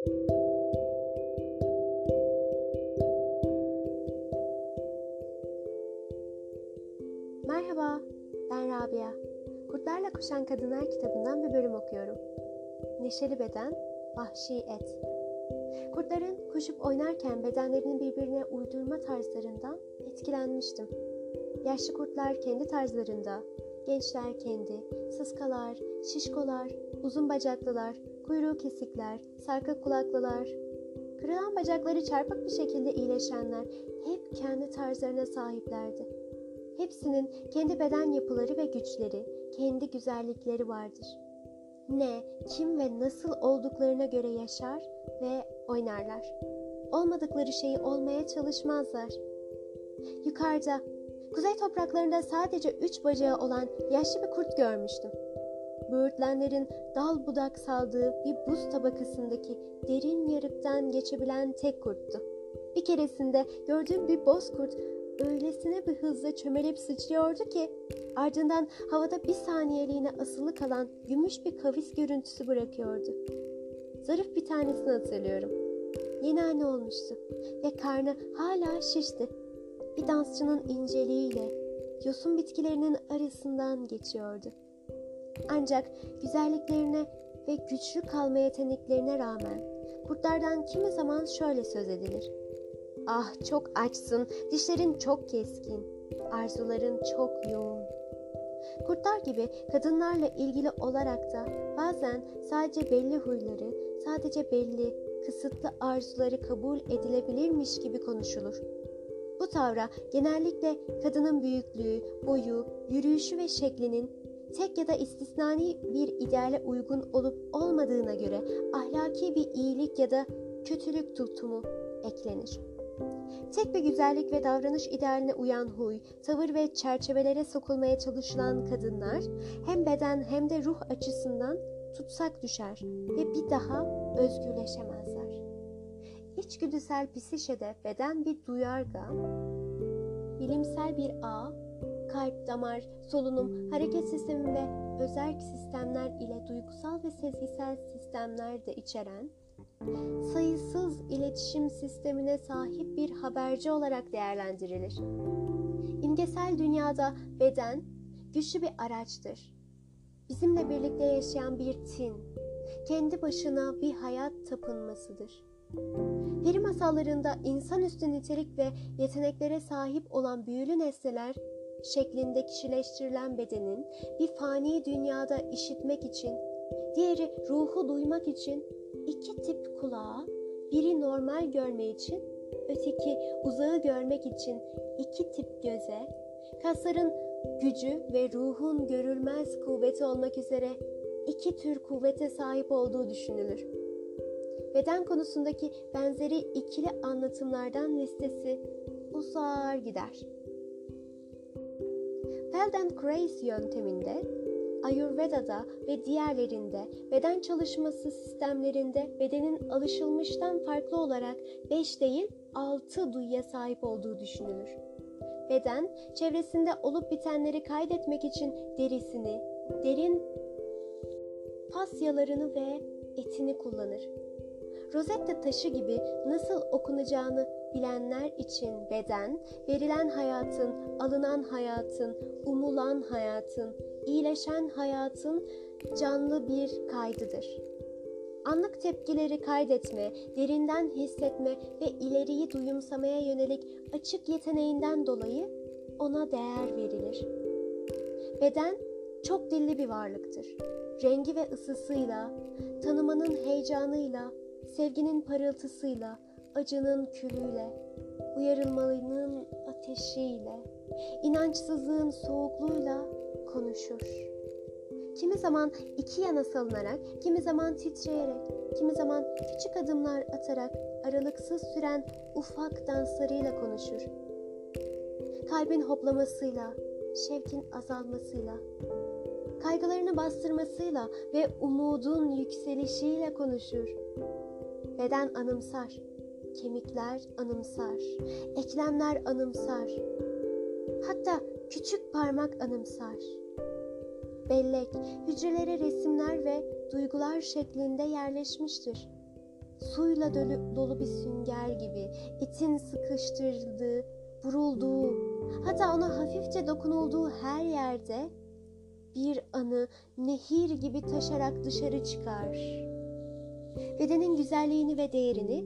Merhaba, ben Rabia. Kurtlarla Koşan Kadınlar kitabından bir bölüm okuyorum. Neşeli beden, vahşi et. Kurtların koşup oynarken bedenlerinin birbirine uydurma tarzlarından etkilenmiştim. Yaşlı kurtlar kendi tarzlarında, gençler kendi, sıskalar, şişkolar, uzun bacaklılar, kuyruğu kesikler, sarkık kulaklılar, kırılan bacakları çarpık bir şekilde iyileşenler hep kendi tarzlarına sahiplerdi. Hepsinin kendi beden yapıları ve güçleri, kendi güzellikleri vardır. Ne, kim ve nasıl olduklarına göre yaşar ve oynarlar. Olmadıkları şeyi olmaya çalışmazlar. Yukarıda, kuzey topraklarında sadece üç bacağı olan yaşlı bir kurt görmüştüm. Böğürtlenlerin dal budak saldığı bir buz tabakasındaki derin yarıktan geçebilen tek kurttu. Bir keresinde gördüğüm bir bozkurt öylesine bir hızla çömelip sıçrıyordu ki ardından havada bir saniyeliğine asılı kalan gümüş bir kavis görüntüsü bırakıyordu. Zarif bir tanesini hatırlıyorum. Yeni anne olmuştu ve karnı hala şişti. Bir dansçının inceliğiyle yosun bitkilerinin arasından geçiyordu. Ancak güzelliklerine ve güçlü kalma yeteneklerine rağmen kurtlardan kimi zaman şöyle söz edilir. Ah çok açsın, dişlerin çok keskin, arzuların çok yoğun. Kurtlar gibi kadınlarla ilgili olarak da bazen sadece belli huyları, sadece belli kısıtlı arzuları kabul edilebilirmiş gibi konuşulur. Bu tavra genellikle kadının büyüklüğü, boyu, yürüyüşü ve şeklinin tek ya da istisnai bir ideale uygun olup olmadığına göre ahlaki bir iyilik ya da kötülük tutumu eklenir. Tek bir güzellik ve davranış idealine uyan huy, tavır ve çerçevelere sokulmaya çalışılan kadınlar hem beden hem de ruh açısından tutsak düşer ve bir daha özgürleşemezler. İçgüdüsel psişede beden bir duyarga, bilimsel bir ağ, kalp, damar, solunum, hareket sistemi ve özerk sistemler ile duygusal ve sezgisel sistemler de içeren sayısız iletişim sistemine sahip bir haberci olarak değerlendirilir. İmgesel dünyada beden güçlü bir araçtır. Bizimle birlikte yaşayan bir tin, kendi başına bir hayat tapınmasıdır. Peri masallarında insanüstü nitelik ve yeteneklere sahip olan büyülü nesneler şeklinde kişileştirilen bedenin bir fani dünyada işitmek için, diğeri ruhu duymak için iki tip kulağa, biri normal görme için, öteki uzağı görmek için iki tip göze, kasların gücü ve ruhun görülmez kuvveti olmak üzere iki tür kuvvete sahip olduğu düşünülür. Beden konusundaki benzeri ikili anlatımlardan listesi uzar gider. Feldenkrais yönteminde Ayurveda'da ve diğerlerinde beden çalışması sistemlerinde bedenin alışılmıştan farklı olarak 5 değil 6 duyuya sahip olduğu düşünülür. Beden, çevresinde olup bitenleri kaydetmek için derisini, derin fasyalarını ve etini kullanır. Rosetta taşı gibi nasıl okunacağını bilenler için beden, verilen hayatın, alınan hayatın, umulan hayatın, iyileşen hayatın canlı bir kaydıdır. Anlık tepkileri kaydetme, derinden hissetme ve ileriyi duyumsamaya yönelik açık yeteneğinden dolayı ona değer verilir. Beden çok dilli bir varlıktır. Rengi ve ısısıyla, tanımanın heyecanıyla, sevginin parıltısıyla, acının külüyle, uyarılmalının ateşiyle, inançsızlığın soğukluğuyla konuşur. Kimi zaman iki yana salınarak, kimi zaman titreyerek, kimi zaman küçük adımlar atarak aralıksız süren ufak danslarıyla konuşur. Kalbin hoplamasıyla, şevkin azalmasıyla, kaygılarını bastırmasıyla ve umudun yükselişiyle konuşur. Beden anımsar, kemikler anımsar, eklemler anımsar. Hatta küçük parmak anımsar. Bellek, hücrelere resimler ve duygular şeklinde yerleşmiştir. suyla dolu, dolu bir sünger gibi etin sıkıştırıldığı, vurulduğu, hatta ona hafifçe dokunulduğu her yerde bir anı nehir gibi taşarak dışarı çıkar. Bedenin güzelliğini ve değerini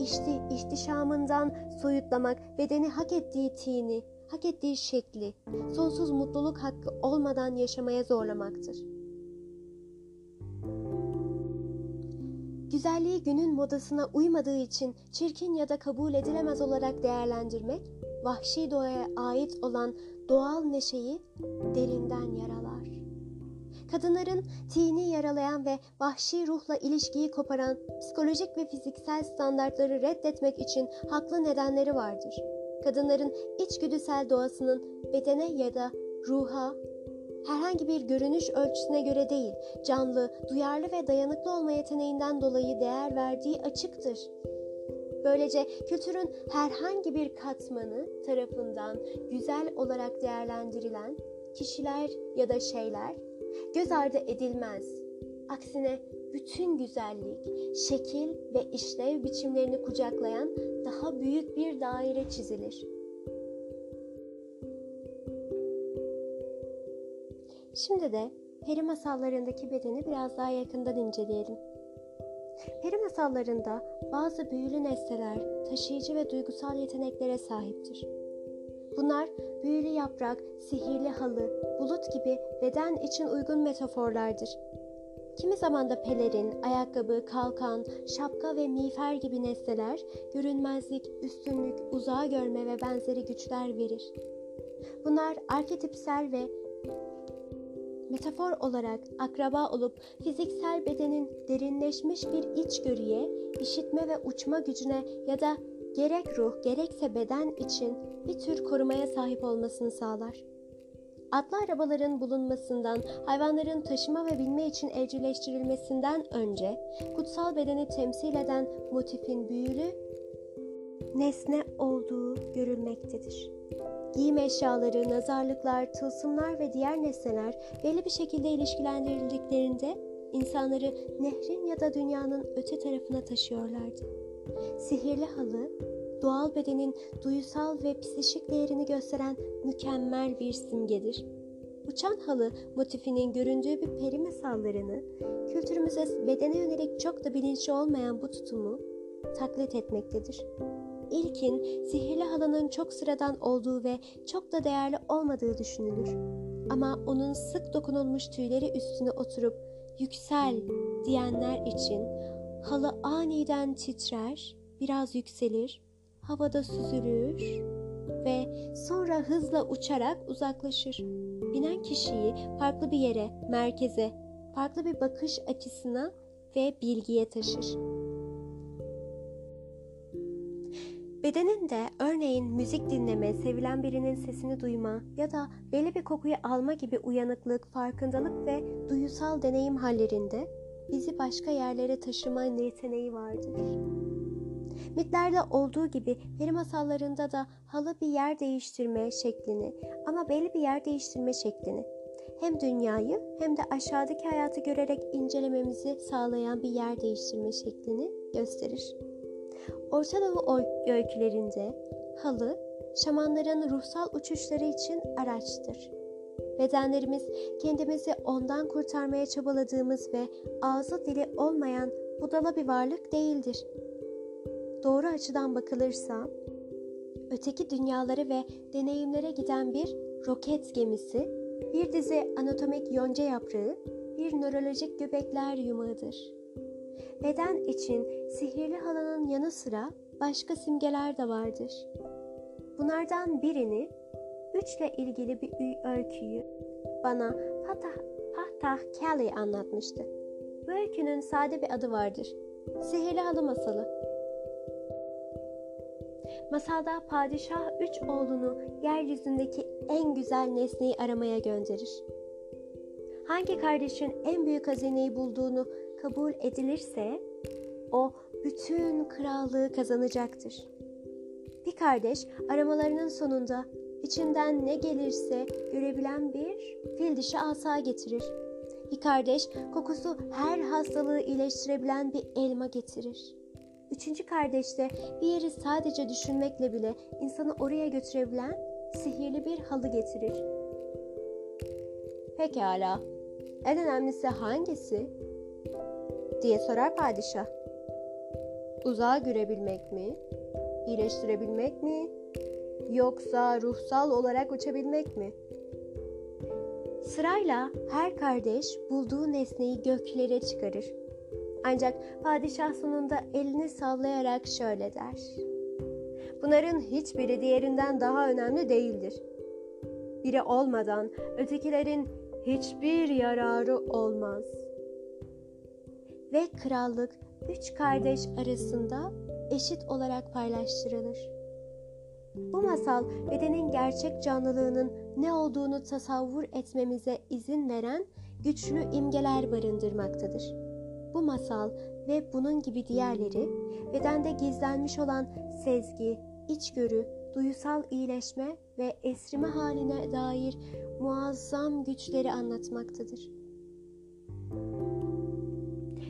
işti, ihtişamından soyutlamak, bedeni hak ettiği tini, hak ettiği şekli, sonsuz mutluluk hakkı olmadan yaşamaya zorlamaktır. Güzelliği günün modasına uymadığı için çirkin ya da kabul edilemez olarak değerlendirmek, vahşi doğaya ait olan doğal neşeyi derinden yaralar. Kadınların tini yaralayan ve vahşi ruhla ilişkiyi koparan psikolojik ve fiziksel standartları reddetmek için haklı nedenleri vardır. Kadınların içgüdüsel doğasının bedene ya da ruha herhangi bir görünüş ölçüsüne göre değil, canlı, duyarlı ve dayanıklı olma yeteneğinden dolayı değer verdiği açıktır. Böylece kültürün herhangi bir katmanı tarafından güzel olarak değerlendirilen kişiler ya da şeyler göz ardı edilmez. Aksine bütün güzellik, şekil ve işlev biçimlerini kucaklayan daha büyük bir daire çizilir. Şimdi de peri masallarındaki bedeni biraz daha yakından inceleyelim. Peri masallarında bazı büyülü nesneler taşıyıcı ve duygusal yeteneklere sahiptir. Bunlar büyülü yaprak, sihirli halı, bulut gibi beden için uygun metaforlardır. Kimi zaman da pelerin, ayakkabı, kalkan, şapka ve miğfer gibi nesneler görünmezlik, üstünlük, uzağa görme ve benzeri güçler verir. Bunlar arketipsel ve metafor olarak akraba olup fiziksel bedenin derinleşmiş bir içgörüye, işitme ve uçma gücüne ya da gerek ruh gerekse beden için bir tür korumaya sahip olmasını sağlar. Atlı arabaların bulunmasından, hayvanların taşıma ve binme için evcilleştirilmesinden önce kutsal bedeni temsil eden motifin büyülü nesne olduğu görülmektedir. Giyim eşyaları, nazarlıklar, tılsımlar ve diğer nesneler belli bir şekilde ilişkilendirildiklerinde insanları nehrin ya da dünyanın öte tarafına taşıyorlardı. Sihirli halı, doğal bedenin duyusal ve psişik değerini gösteren mükemmel bir simgedir. Uçan halı motifinin göründüğü bir peri masallarını, kültürümüze bedene yönelik çok da bilinçli olmayan bu tutumu taklit etmektedir. İlkin sihirli halının çok sıradan olduğu ve çok da değerli olmadığı düşünülür. Ama onun sık dokunulmuş tüyleri üstüne oturup yüksel diyenler için halı aniden titrer, biraz yükselir, havada süzülür ve sonra hızla uçarak uzaklaşır. Binen kişiyi farklı bir yere, merkeze, farklı bir bakış açısına ve bilgiye taşır. Bedenin de örneğin müzik dinleme, sevilen birinin sesini duyma ya da belli bir kokuyu alma gibi uyanıklık, farkındalık ve duyusal deneyim hallerinde bizi başka yerlere taşıma yeteneği vardır. Mitlerde olduğu gibi peri masallarında da halı bir yer değiştirme şeklini ama belli bir yer değiştirme şeklini hem dünyayı hem de aşağıdaki hayatı görerek incelememizi sağlayan bir yer değiştirme şeklini gösterir. Orta Doğu öykülerinde halı, şamanların ruhsal uçuşları için araçtır. Bedenlerimiz kendimizi ondan kurtarmaya çabaladığımız ve ağzı dili olmayan budala bir varlık değildir. Doğru açıdan bakılırsa, öteki dünyalara ve deneyimlere giden bir roket gemisi, bir dizi anatomik yonca yaprağı, bir nörolojik göbekler yumağıdır. Beden için sihirli halanın yanı sıra başka simgeler de vardır. Bunlardan birini üçle ilgili bir öyküyü bana Fatah, Fatah Kelly anlatmıştı. Bu öykünün sade bir adı vardır. Sihirli Halı Masalı. Masalda padişah üç oğlunu yeryüzündeki en güzel nesneyi aramaya gönderir. Hangi kardeşin en büyük hazineyi bulduğunu kabul edilirse o bütün krallığı kazanacaktır. Bir kardeş aramalarının sonunda içinden ne gelirse görebilen bir fil dişi asa getirir. Bir kardeş kokusu her hastalığı iyileştirebilen bir elma getirir. Üçüncü kardeşte bir yeri sadece düşünmekle bile insanı oraya götürebilen sihirli bir halı getirir. Pekala, en önemlisi hangisi? diye sorar padişah. Uzağa görebilmek mi? İyileştirebilmek mi? Yoksa ruhsal olarak uçabilmek mi? Sırayla her kardeş bulduğu nesneyi göklere çıkarır. Ancak padişah sonunda elini sallayarak şöyle der. Bunların hiçbiri diğerinden daha önemli değildir. Biri olmadan ötekilerin hiçbir yararı olmaz. Ve krallık üç kardeş arasında eşit olarak paylaştırılır. Bu masal bedenin gerçek canlılığının ne olduğunu tasavvur etmemize izin veren güçlü imgeler barındırmaktadır. Bu masal ve bunun gibi diğerleri bedende gizlenmiş olan sezgi, içgörü, duysal iyileşme ve esrime haline dair muazzam güçleri anlatmaktadır.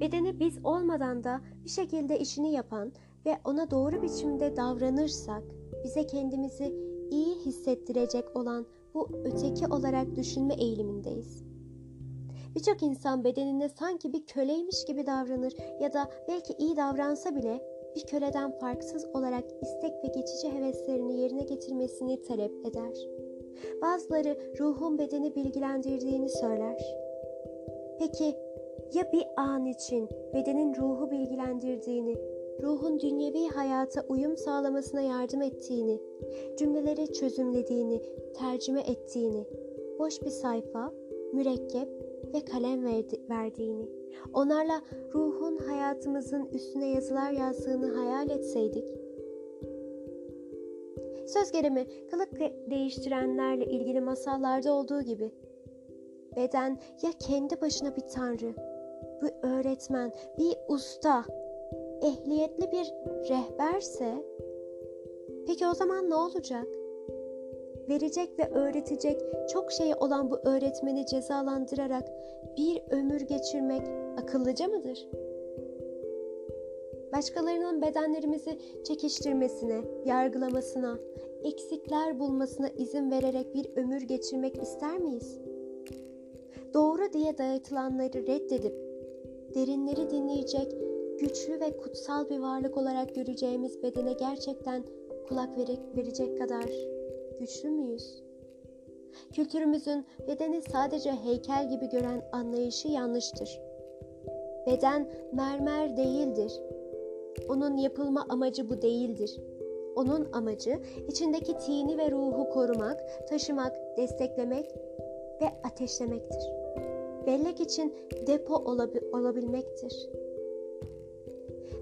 Bedeni biz olmadan da bir şekilde işini yapan ve ona doğru biçimde davranırsak bize kendimizi iyi hissettirecek olan bu öteki olarak düşünme eğilimindeyiz. Birçok insan bedeninde sanki bir köleymiş gibi davranır ya da belki iyi davransa bile bir köleden farksız olarak istek ve geçici heveslerini yerine getirmesini talep eder. Bazıları ruhun bedeni bilgilendirdiğini söyler. Peki ya bir an için bedenin ruhu bilgilendirdiğini, ruhun dünyevi hayata uyum sağlamasına yardım ettiğini, cümleleri çözümlediğini, tercüme ettiğini, boş bir sayfa, mürekkep ve kalem verdi, verdiğini, onlarla ruhun hayatımızın üstüne yazılar yazdığını hayal etseydik, söz gelimi kılık değiştirenlerle ilgili masallarda olduğu gibi, beden ya kendi başına bir tanrı, bir öğretmen, bir usta, ehliyetli bir rehberse, peki o zaman ne olacak? verecek ve öğretecek çok şey olan bu öğretmeni cezalandırarak bir ömür geçirmek akıllıca mıdır? Başkalarının bedenlerimizi çekiştirmesine, yargılamasına, eksikler bulmasına izin vererek bir ömür geçirmek ister miyiz? Doğru diye dayatılanları reddedip derinleri dinleyecek, güçlü ve kutsal bir varlık olarak göreceğimiz bedene gerçekten kulak verecek kadar güçlü müyüz? Kültürümüzün bedeni sadece heykel gibi gören anlayışı yanlıştır. Beden mermer değildir. Onun yapılma amacı bu değildir. Onun amacı içindeki tini ve ruhu korumak, taşımak, desteklemek ve ateşlemektir. Bellek için depo olabi- olabilmektir.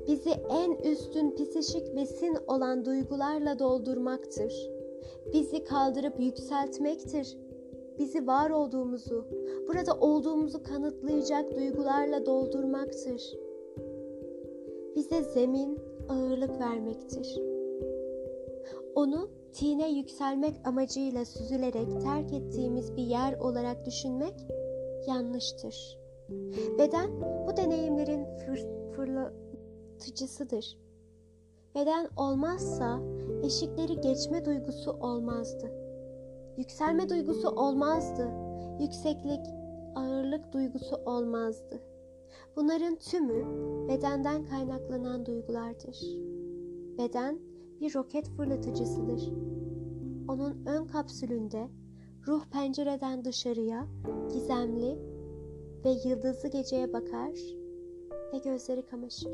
Bizi en üstün psişik besin olan duygularla doldurmaktır bizi kaldırıp yükseltmektir. Bizi var olduğumuzu, burada olduğumuzu kanıtlayacak duygularla doldurmaktır. Bize zemin, ağırlık vermektir. Onu tine yükselmek amacıyla süzülerek terk ettiğimiz bir yer olarak düşünmek yanlıştır. Beden bu deneyimlerin fır, fırlatıcısıdır. Beden olmazsa eşikleri geçme duygusu olmazdı. Yükselme duygusu olmazdı. Yükseklik, ağırlık duygusu olmazdı. Bunların tümü bedenden kaynaklanan duygulardır. Beden bir roket fırlatıcısıdır. Onun ön kapsülünde ruh pencereden dışarıya gizemli ve yıldızlı geceye bakar ve gözleri kamaşır.